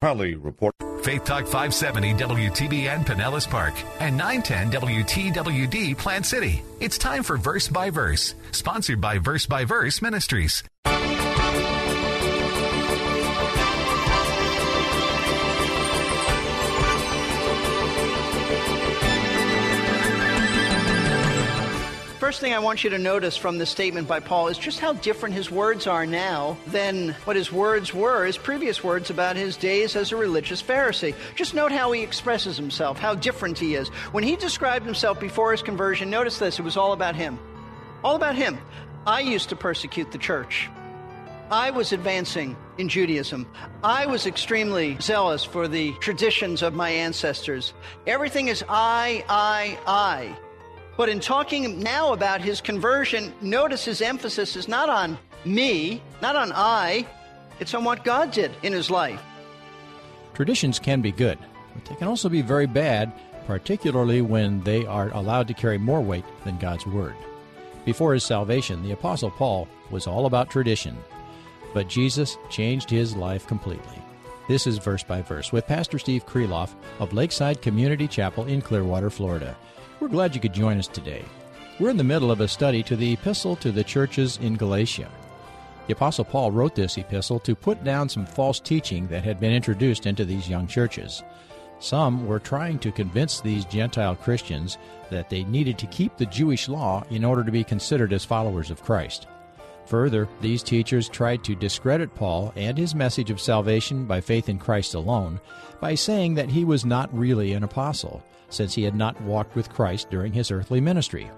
Crowley Report. Faith Talk 570 WTBN Pinellas Park and 910 WTWD Plant City. It's time for Verse by Verse, sponsored by Verse by Verse Ministries. First thing I want you to notice from this statement by Paul is just how different his words are now than what his words were, his previous words about his days as a religious Pharisee. Just note how he expresses himself, how different he is. When he described himself before his conversion, notice this it was all about him. All about him. I used to persecute the church. I was advancing in Judaism. I was extremely zealous for the traditions of my ancestors. Everything is I, I, I. But in talking now about his conversion, notice his emphasis is not on me, not on I, it's on what God did in his life. Traditions can be good, but they can also be very bad, particularly when they are allowed to carry more weight than God's Word. Before his salvation, the Apostle Paul was all about tradition, but Jesus changed his life completely. This is Verse by Verse with Pastor Steve Kreloff of Lakeside Community Chapel in Clearwater, Florida. We're glad you could join us today. We're in the middle of a study to the epistle to the churches in Galatia. The Apostle Paul wrote this epistle to put down some false teaching that had been introduced into these young churches. Some were trying to convince these Gentile Christians that they needed to keep the Jewish law in order to be considered as followers of Christ. Further, these teachers tried to discredit Paul and his message of salvation by faith in Christ alone by saying that he was not really an apostle, since he had not walked with Christ during his earthly ministry.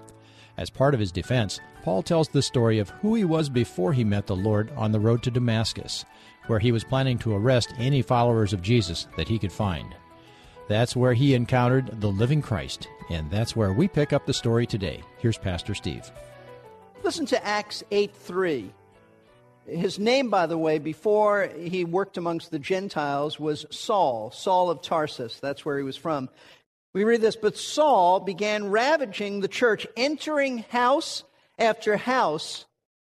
As part of his defense, Paul tells the story of who he was before he met the Lord on the road to Damascus, where he was planning to arrest any followers of Jesus that he could find. That's where he encountered the living Christ, and that's where we pick up the story today. Here's Pastor Steve. Listen to Acts 8 3. His name, by the way, before he worked amongst the Gentiles was Saul, Saul of Tarsus. That's where he was from. We read this, but Saul began ravaging the church, entering house after house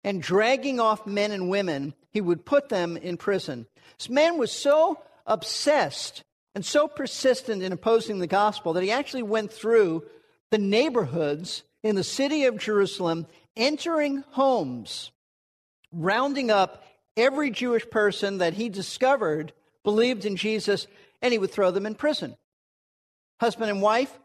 and dragging off men and women. He would put them in prison. This man was so obsessed and so persistent in opposing the gospel that he actually went through the neighborhoods in the city of Jerusalem, entering homes, rounding up every Jewish person that he discovered believed in Jesus, and he would throw them in prison. Husband and wife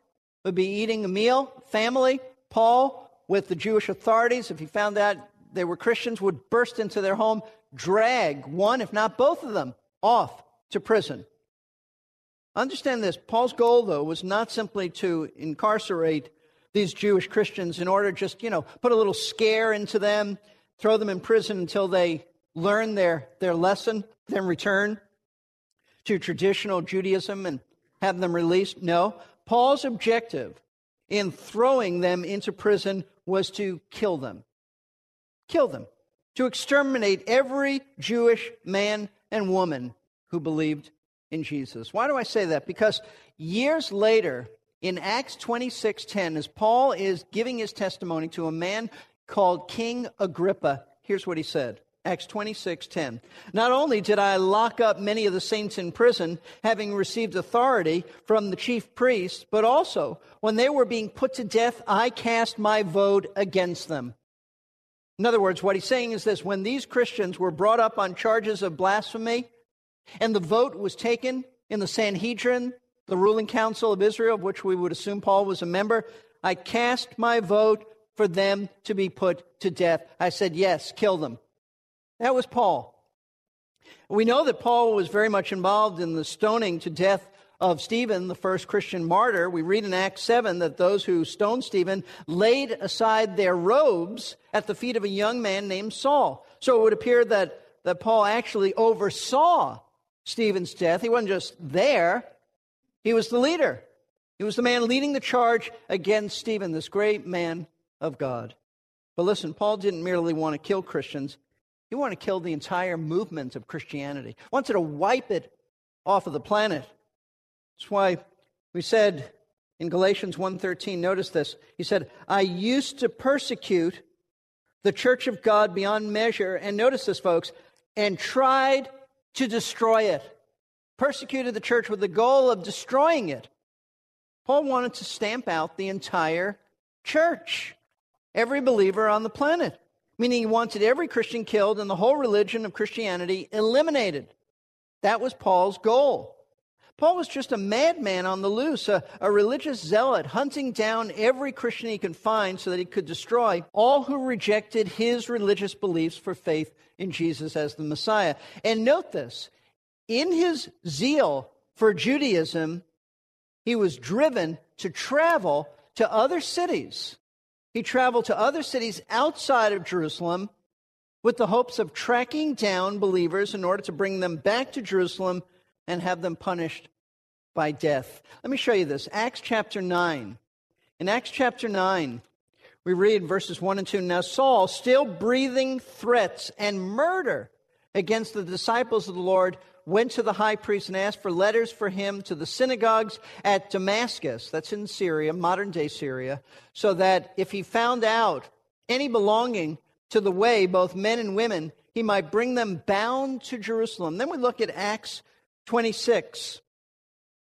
would be eating a meal, family. Paul, with the Jewish authorities, if he found out they were Christians, would burst into their home, drag one, if not both of them, off to prison. Understand this Paul's goal, though, was not simply to incarcerate these Jewish Christians in order just, you know, put a little scare into them, throw them in prison until they learn their, their lesson, then return to traditional Judaism and have them released. No. Paul's objective in throwing them into prison was to kill them. Kill them. To exterminate every Jewish man and woman who believed in Jesus. Why do I say that? Because years later, in Acts 26:10, as Paul is giving his testimony to a man called King Agrippa, here's what he said. Acts 26:10. Not only did I lock up many of the saints in prison, having received authority from the chief priests, but also when they were being put to death, I cast my vote against them. In other words, what he's saying is this when these Christians were brought up on charges of blasphemy, and the vote was taken in the Sanhedrin, the ruling council of Israel, of which we would assume Paul was a member, I cast my vote for them to be put to death. I said, yes, kill them. That was Paul. We know that Paul was very much involved in the stoning to death of Stephen, the first Christian martyr. We read in Acts 7 that those who stoned Stephen laid aside their robes at the feet of a young man named Saul. So it would appear that, that Paul actually oversaw Stephen's death. He wasn't just there, he was the leader. He was the man leading the charge against Stephen, this great man of God. But listen, Paul didn't merely want to kill Christians, he wanted to kill the entire movement of Christianity, wanted to wipe it off of the planet. That's why we said in Galatians 1:13, notice this. He said, "I used to persecute the church of God beyond measure, and notice this folks, and tried to destroy it. Persecuted the church with the goal of destroying it. Paul wanted to stamp out the entire church, every believer on the planet, meaning he wanted every Christian killed and the whole religion of Christianity eliminated. That was Paul's goal. Paul was just a madman on the loose, a, a, religious zealot hunting down every Christian he could find so that he could destroy all who rejected his religious beliefs for faith in Jesus as the Messiah. And note this in his zeal for Judaism, he was driven to travel to other cities. He traveled to other cities outside of Jerusalem with the hopes of tracking down believers in order to bring them back to Jerusalem and have them punished by death. Let me show you this. Acts chapter 9. In Acts chapter 9, we read verses 1 and 2. Now, Saul, still breathing threats and murder against the disciples of the Lord, went to the high priest and asked for letters for him to the synagogues at Damascus, that's in Syria, modern day Syria, so that if he found out any belonging to the way, both men and women, he might bring them bound to Jerusalem. Then we look at Acts 26.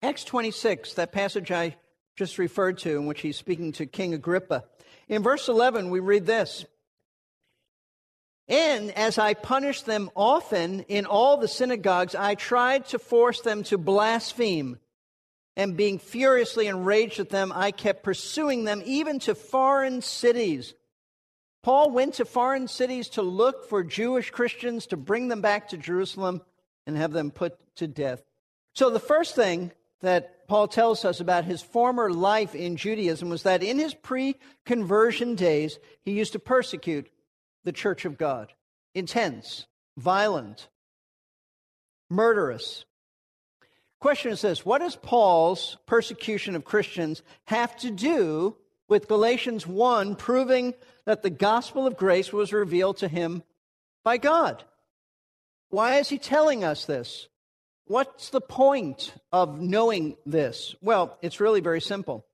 Acts 26, that passage I just referred to, in which he's speaking to King Agrippa. In verse 11, we read this And as I punished them often in all the synagogues, I tried to force them to blaspheme. And being furiously enraged at them, I kept pursuing them even to foreign cities. Paul went to foreign cities to look for Jewish Christians to bring them back to Jerusalem and have them put to death. So, the first thing that Paul tells us about his former life in Judaism was that in his pre conversion days, he used to persecute the church of God. Intense, violent, murderous. Question is this What does Paul's persecution of Christians have to do with Galatians 1 proving that the gospel of grace was revealed to him by God? Why is he telling us this? What's the point of knowing this? Well, it's really very simple.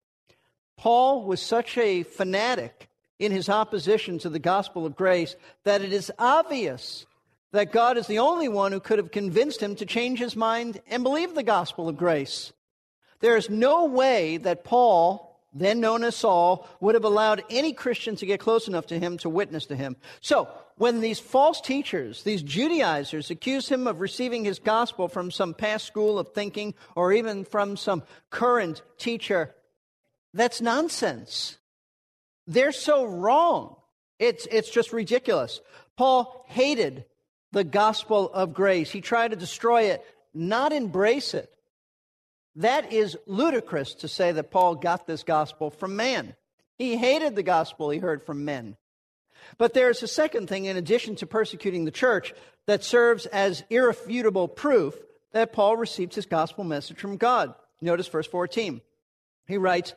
Paul was such a fanatic in his opposition to the gospel of grace that it is obvious that God is the only one who could have convinced him to change his mind and believe the gospel of grace. There is no way that Paul, then known as Saul, would have allowed any Christian to get close enough to him to witness to him. So, when these false teachers, these Judaizers, accuse him of receiving his gospel from some past school of thinking or even from some current teacher, that's nonsense. They're so wrong. It's, it's just ridiculous. Paul hated the gospel of grace. He tried to destroy it, not embrace it. That is ludicrous to say that Paul got this gospel from man. He hated the gospel he heard from men. But there's a second thing, in addition to persecuting the church, that serves as irrefutable proof that Paul received his gospel message from God. Notice verse 14. He writes,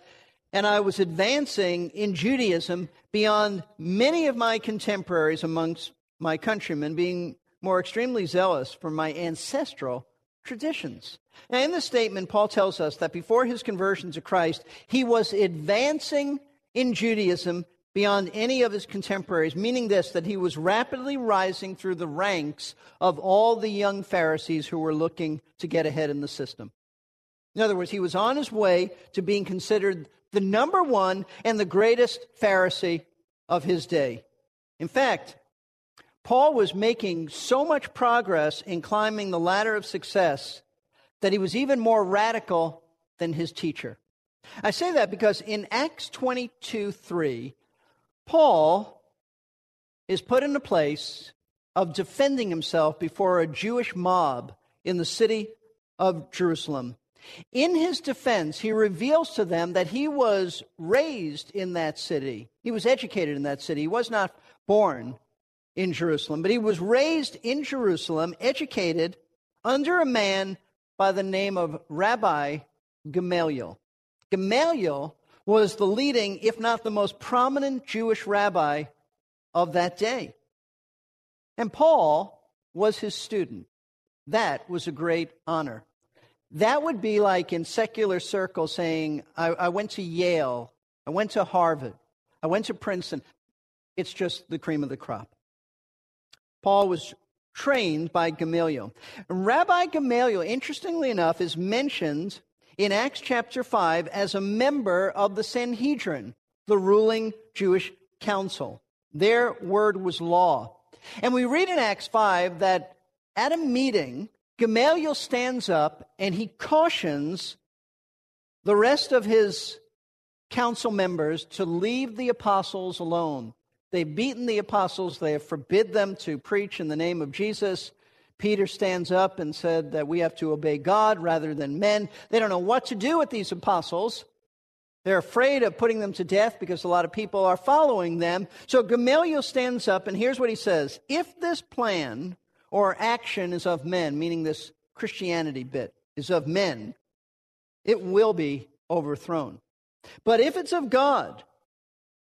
And I was advancing in Judaism beyond many of my contemporaries amongst my countrymen, being more extremely zealous for my ancestral traditions. Now, in this statement, Paul tells us that before his conversion to Christ, he was advancing in Judaism beyond any of his contemporaries, meaning this that he was rapidly rising through the ranks of all the young Pharisees who were looking to get ahead in the system. In other words, he was on his way to being considered the number one and the greatest Pharisee of his day. In fact, Paul was making so much progress in climbing the ladder of success that he was even more radical than his teacher. I say that because in Acts 22 3, Paul is put in a place of defending himself before a Jewish mob in the city of Jerusalem. In his defense, he reveals to them that he was raised in that city. He was educated in that city. He was not born in Jerusalem, but he was raised in Jerusalem, educated under a man by the name of Rabbi Gamaliel. Gamaliel was the leading, if not the most prominent Jewish rabbi of that day. And Paul was his student. That was a great honor. That would be like in secular circles saying, I, I went to Yale, I went to Harvard, I went to Princeton. It's just the cream of the crop. Paul was trained by Gamaliel. Rabbi Gamaliel, interestingly enough, is mentioned in Acts chapter 5 as a member of the Sanhedrin, the ruling Jewish council. Their word was law. And we read in Acts 5 that at a meeting, Gamaliel stands up and he cautions the rest of his council members to leave the apostles alone. They've beaten the apostles, they have forbid them to preach in the name of Jesus. Peter stands up and said that we have to obey God rather than men. They don't know what to do with these apostles. They're afraid of putting them to death because a lot of people are following them. So Gamaliel stands up and here's what he says If this plan or action is of men, meaning this Christianity bit is of men, it will be overthrown. But if it's of God,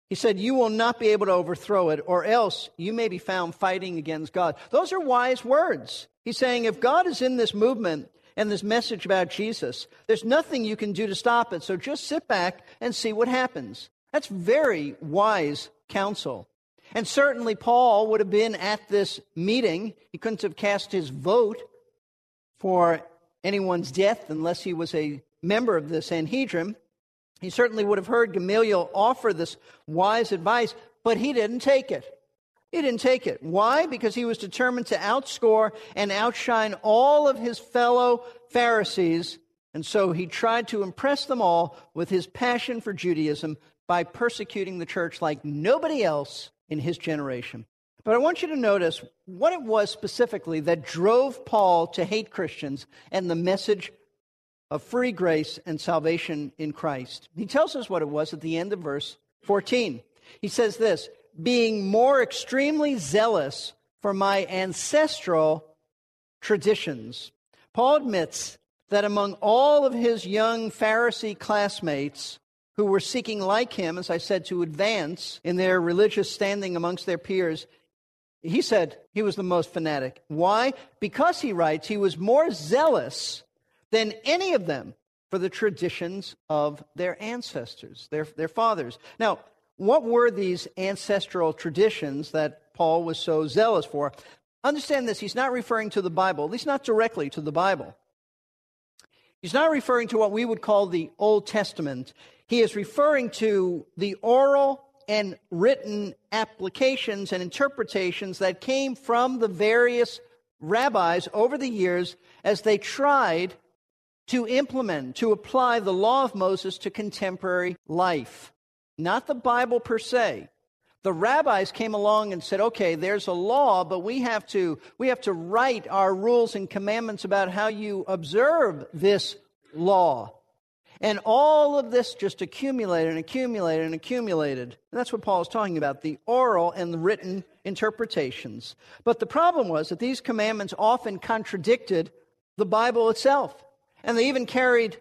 he said, You will not be able to overthrow it, or else you may be found fighting against God. Those are wise words. He's saying, If God is in this movement and this message about Jesus, there's nothing you can do to stop it. So just sit back and see what happens. That's very wise counsel. And certainly Paul would have been at this meeting. He couldn't have cast his vote for anyone's death unless he was a member of the Sanhedrin. He certainly would have heard Gamaliel offer this wise advice, but he didn't take it. He didn't take it. Why? Because he was determined to outscore and outshine all of his fellow Pharisees. And so he tried to impress them all with his passion for Judaism by persecuting the church like nobody else in his generation. But I want you to notice what it was specifically that drove Paul to hate Christians and the message of free grace and salvation in Christ. He tells us what it was at the end of verse 14. He says this being more extremely zealous for my ancestral traditions. Paul admits that among all of his young Pharisee classmates who were seeking, like him, as I said, to advance in their religious standing amongst their peers, he said he was the most fanatic. Why? Because he writes, he was more zealous than any of them for the traditions of their ancestors, their, their fathers. Now, what were these ancestral traditions that Paul was so zealous for? Understand this, he's not referring to the Bible, at least not directly to the Bible. He's not referring to what we would call the Old Testament. He is referring to the oral and written applications and interpretations that came from the various rabbis over the years as they tried to implement, to apply the law of Moses to contemporary life. Not the Bible per se. The rabbis came along and said, okay, there's a law, but we have to, we have to write our rules and commandments about how you observe this law. And all of this just accumulated and accumulated and accumulated. And that's what Paul is talking about the oral and the written interpretations. But the problem was that these commandments often contradicted the Bible itself. And they even carried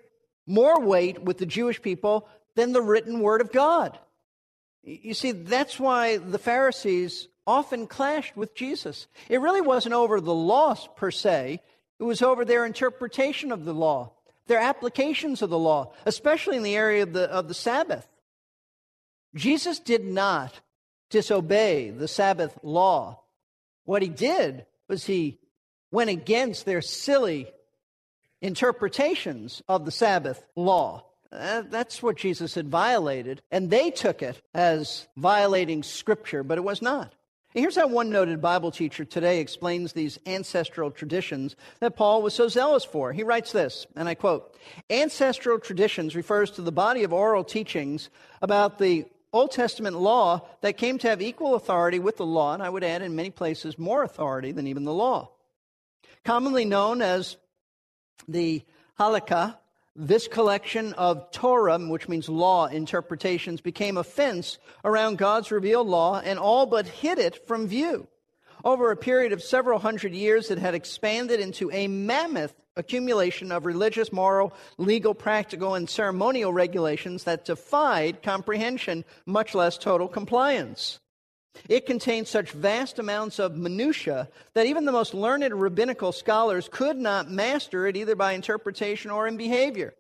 more weight with the Jewish people than the written word of God. You see, that's why the Pharisees often clashed with Jesus. It really wasn't over the law per se, it was over their interpretation of the law, their applications of the law, especially in the area of the, of the Sabbath. Jesus did not disobey the Sabbath law. What he did was he went against their silly interpretations of the Sabbath law. Uh, that's what Jesus had violated, and they took it as violating Scripture, but it was not. Here's how one noted Bible teacher today explains these ancestral traditions that Paul was so zealous for. He writes this, and I quote Ancestral traditions refers to the body of oral teachings about the Old Testament law that came to have equal authority with the law, and I would add in many places more authority than even the law. Commonly known as the Halakha, this collection of Torah, which means law interpretations, became a fence around God's revealed law and all but hid it from view. Over a period of several hundred years, it had expanded into a mammoth accumulation of religious, moral, legal, practical, and ceremonial regulations that defied comprehension, much less total compliance. It contained such vast amounts of minutiae that even the most learned rabbinical scholars could not master it either by interpretation or in behavior.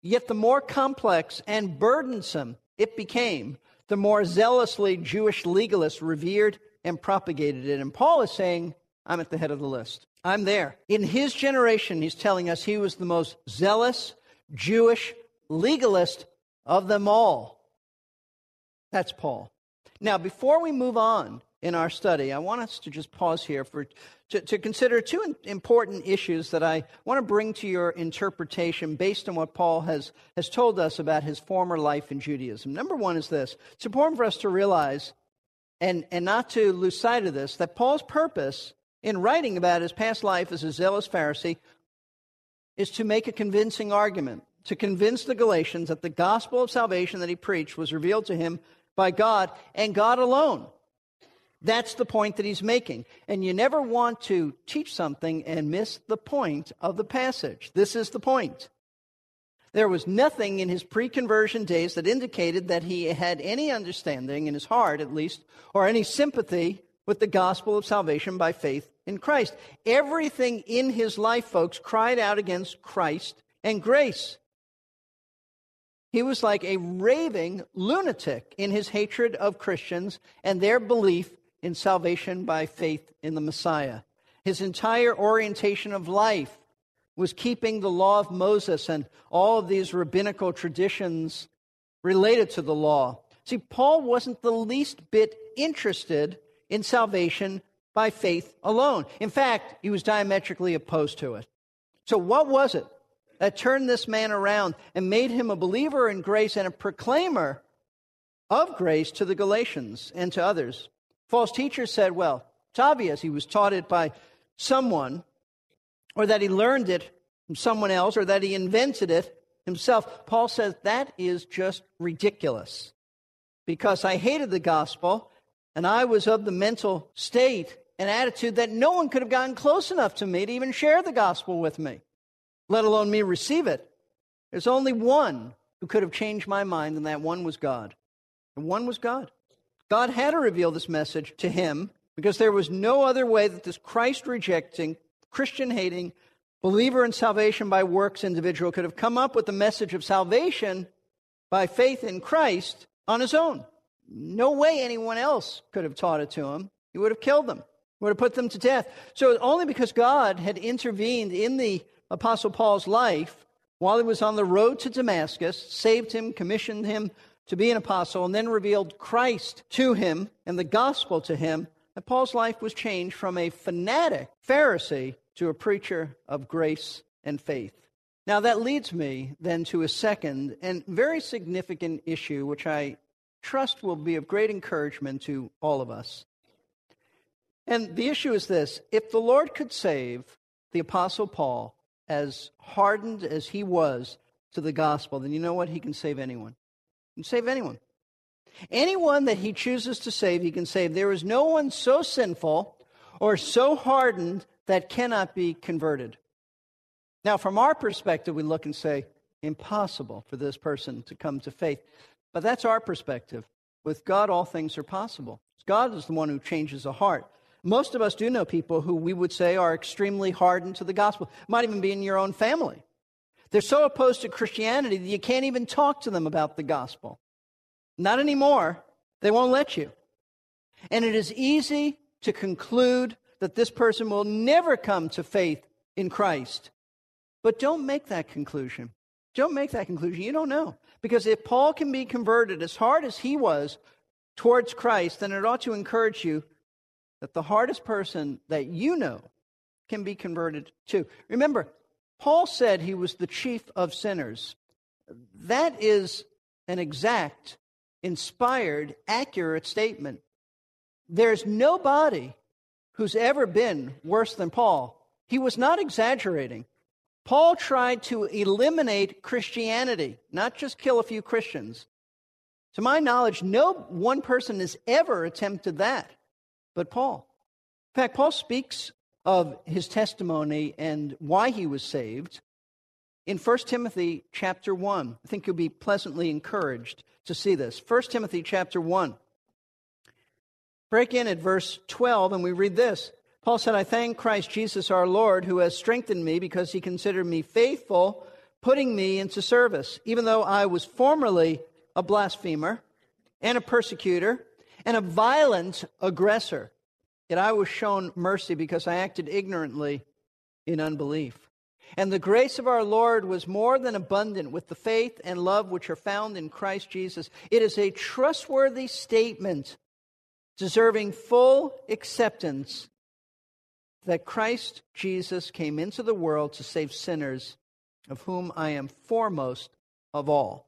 Yet the more complex and burdensome it became, the more zealously Jewish legalists revered and propagated it. And Paul is saying, I'm at the head of the list. I'm there. In his generation, he's telling us he was the most zealous Jewish legalist of them all. That's Paul. Now, before we move on in our study, I want us to just pause here for, to, to consider two important issues that I want to bring to your interpretation based on what Paul has, has told us about his former life in Judaism. Number one is this it's important for us to realize and, and not to lose sight of this that Paul's purpose in writing about his past life as a zealous Pharisee is to make a convincing argument, to convince the Galatians that the gospel of salvation that he preached was revealed to him by God and God alone. That's the point that he's making. And you never want to teach something and miss the point of the passage. This is the point. There was nothing in his pre conversion days that indicated that he had any understanding, in his heart at least, or any sympathy with the gospel of salvation by faith in Christ. Everything in his life, folks, cried out against Christ and grace. He was like a raving lunatic in his hatred of Christians and their belief in salvation by faith in the Messiah. His entire orientation of life was keeping the law of Moses and all of these rabbinical traditions related to the law. See, Paul wasn't the least bit interested in salvation by faith alone. In fact, he was diametrically opposed to it. So, what was it that turned this man around and made him a believer in grace and a proclaimer of grace to the Galatians and to others. False teachers said, well, it's obvious he was taught it by someone, or that he learned it from someone else, or that he invented it himself. Paul says that is just ridiculous because I hated the gospel and I was of the mental state and attitude that no one could have gotten close enough to me to even share the gospel with me let alone me receive it. There's only one who could have changed my mind, and that one was God. And one was God. God had to reveal this message to him because there was no other way that this Christ rejecting, Christian hating, believer in salvation by works individual could have come up with the message of salvation by faith in Christ on his own. No way anyone else could have taught it to him. He would have killed them, would have put them to death. So only because God had intervened in the Apostle Paul's life while he was on the road to Damascus, saved him, commissioned him to be an apostle, and then revealed Christ to him and the gospel to him, that Paul's life was changed from a fanatic Pharisee to a preacher of grace and faith. Now, that leads me then to a second and very significant issue, which I trust will be of great encouragement to all of us. And the issue is this if the Lord could save the Apostle Paul, as hardened as he was to the gospel, then you know what? He can save anyone. He can save anyone. Anyone that he chooses to save, he can save. There is no one so sinful or so hardened that cannot be converted. Now, from our perspective, we look and say, impossible for this person to come to faith. But that's our perspective. With God, all things are possible. God is the one who changes a heart. Most of us do know people who we would say are extremely hardened to the gospel. Might even be in your own family. They're so opposed to Christianity that you can't even talk to them about the gospel. Not anymore. They won't let you. And it is easy to conclude that this person will never come to faith in Christ. But don't make that conclusion. Don't make that conclusion. You don't know. Because if Paul can be converted as hard as he was towards Christ, then it ought to encourage you that the hardest person that you know can be converted to. Remember, Paul said he was the chief of sinners. That is an exact, inspired, accurate statement. There's nobody who's ever been worse than Paul. He was not exaggerating. Paul tried to eliminate Christianity, not just kill a few Christians. To my knowledge, no one person has ever attempted that but Paul. In fact, Paul speaks of his testimony and why he was saved in 1 Timothy chapter 1. I think you'll be pleasantly encouraged to see this. 1 Timothy chapter 1. Break in at verse 12, and we read this. Paul said, I thank Christ Jesus our Lord, who has strengthened me because he considered me faithful, putting me into service, even though I was formerly a blasphemer and a persecutor and a violent aggressor. Yet I was shown mercy because I acted ignorantly in unbelief. And the grace of our Lord was more than abundant with the faith and love which are found in Christ Jesus. It is a trustworthy statement deserving full acceptance that Christ Jesus came into the world to save sinners, of whom I am foremost of all.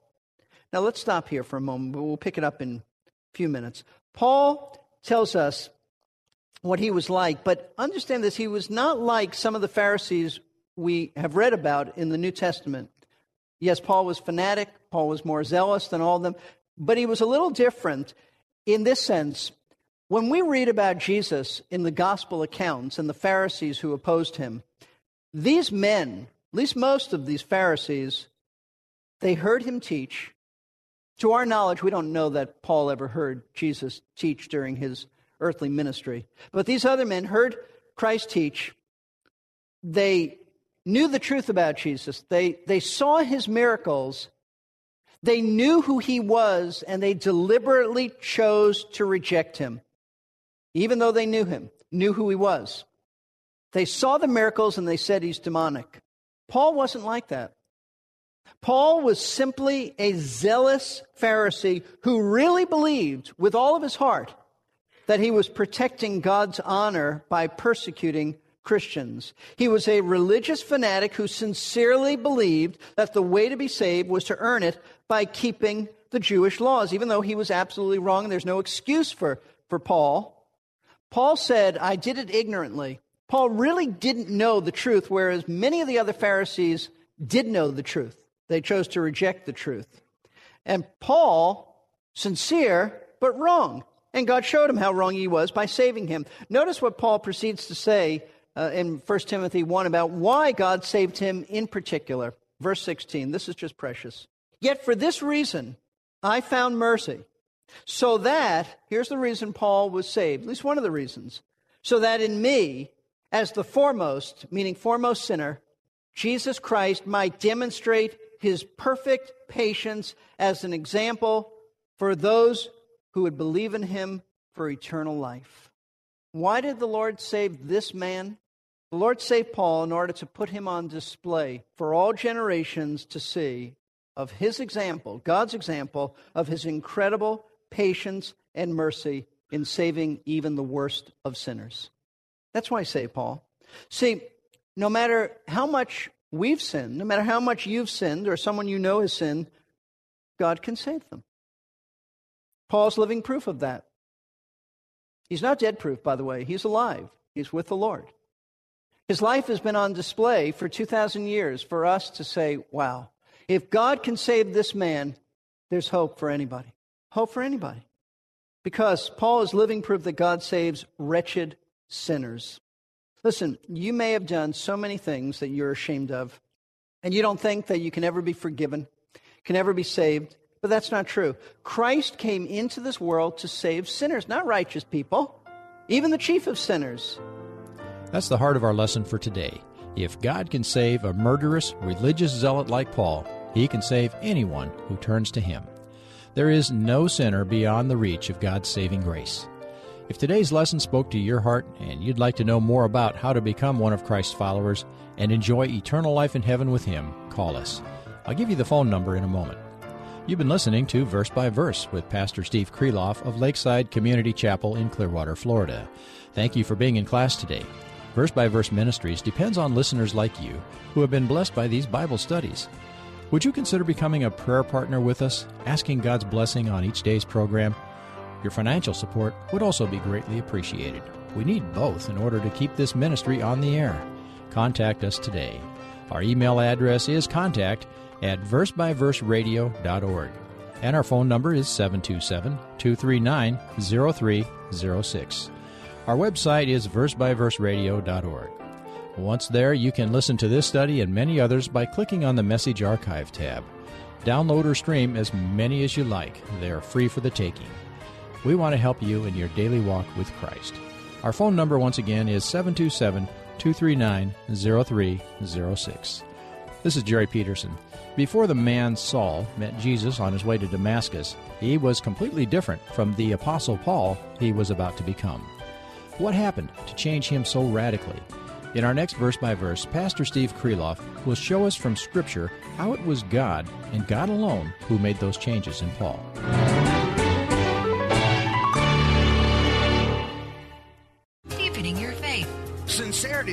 Now let's stop here for a moment, but we'll pick it up in a few minutes. Paul tells us what he was like, but understand this, he was not like some of the Pharisees we have read about in the New Testament. Yes, Paul was fanatic, Paul was more zealous than all of them, but he was a little different in this sense when we read about Jesus in the gospel accounts and the Pharisees who opposed him, these men, at least most of these Pharisees, they heard him teach. To our knowledge, we don't know that Paul ever heard Jesus teach during his earthly ministry. But these other men heard Christ teach. They knew the truth about Jesus. They, they saw his miracles. They knew who he was, and they deliberately chose to reject him even though they knew him, knew who he was. They saw the miracles and they said he's demonic. Paul wasn't like that. Paul was simply a zealous Pharisee who really believed with all of his heart that he was protecting God's honor by persecuting Christians. He was a religious fanatic who sincerely believed that the way to be saved was to earn it by keeping the Jewish laws, even though he was absolutely wrong. And there's no excuse for, for Paul. Paul said, I did it ignorantly. Paul really didn't know the truth, whereas many of the other Pharisees did know the truth. They chose to reject the truth. And Paul, sincere, but wrong. And God showed him how wrong he was by saving him. Notice what Paul proceeds to say uh, in 1 Timothy 1 about why God saved him in particular. Verse 16, this is just precious. Yet for this reason I found mercy so that, here's the reason Paul was saved, at least one of the reasons, so that in me, as the foremost, meaning foremost sinner, Jesus Christ might demonstrate his perfect patience as an example for those who would believe in him for eternal life. Why did the Lord save this man? The Lord saved Paul in order to put him on display for all generations to see of his example, God's example of his incredible patience, and mercy in saving even the worst of sinners. That's why I say, Paul. See, no matter how much we've sinned, no matter how much you've sinned or someone you know has sinned, God can save them. Paul's living proof of that. He's not dead proof, by the way. He's alive. He's with the Lord. His life has been on display for 2,000 years for us to say, wow, if God can save this man, there's hope for anybody hope for anybody. Because Paul is living proof that God saves wretched sinners. Listen, you may have done so many things that you're ashamed of, and you don't think that you can ever be forgiven, can ever be saved, but that's not true. Christ came into this world to save sinners, not righteous people, even the chief of sinners. That's the heart of our lesson for today. If God can save a murderous, religious zealot like Paul, he can save anyone who turns to him. There is no sinner beyond the reach of God's saving grace. If today's lesson spoke to your heart and you'd like to know more about how to become one of Christ's followers and enjoy eternal life in heaven with Him, call us. I'll give you the phone number in a moment. You've been listening to Verse by Verse with Pastor Steve Kreloff of Lakeside Community Chapel in Clearwater, Florida. Thank you for being in class today. Verse by Verse Ministries depends on listeners like you who have been blessed by these Bible studies. Would you consider becoming a prayer partner with us, asking God's blessing on each day's program? Your financial support would also be greatly appreciated. We need both in order to keep this ministry on the air. Contact us today. Our email address is contact at versebyverseradio.org. And our phone number is 727 239 0306. Our website is versebyverseradio.org. Once there, you can listen to this study and many others by clicking on the Message Archive tab. Download or stream as many as you like. They are free for the taking. We want to help you in your daily walk with Christ. Our phone number, once again, is 727 239 0306. This is Jerry Peterson. Before the man Saul met Jesus on his way to Damascus, he was completely different from the Apostle Paul he was about to become. What happened to change him so radically? In our next verse by verse, Pastor Steve Kreloff will show us from Scripture how it was God and God alone who made those changes in Paul.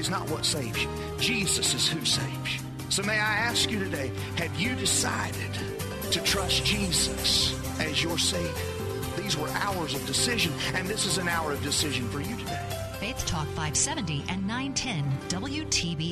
Is not what saves you, Jesus is who saves you. So may I ask you today have you decided to trust Jesus as your Savior? These were hours of decision, and this is an hour of decision for you today. Faith Talk 570 and 910 WTB.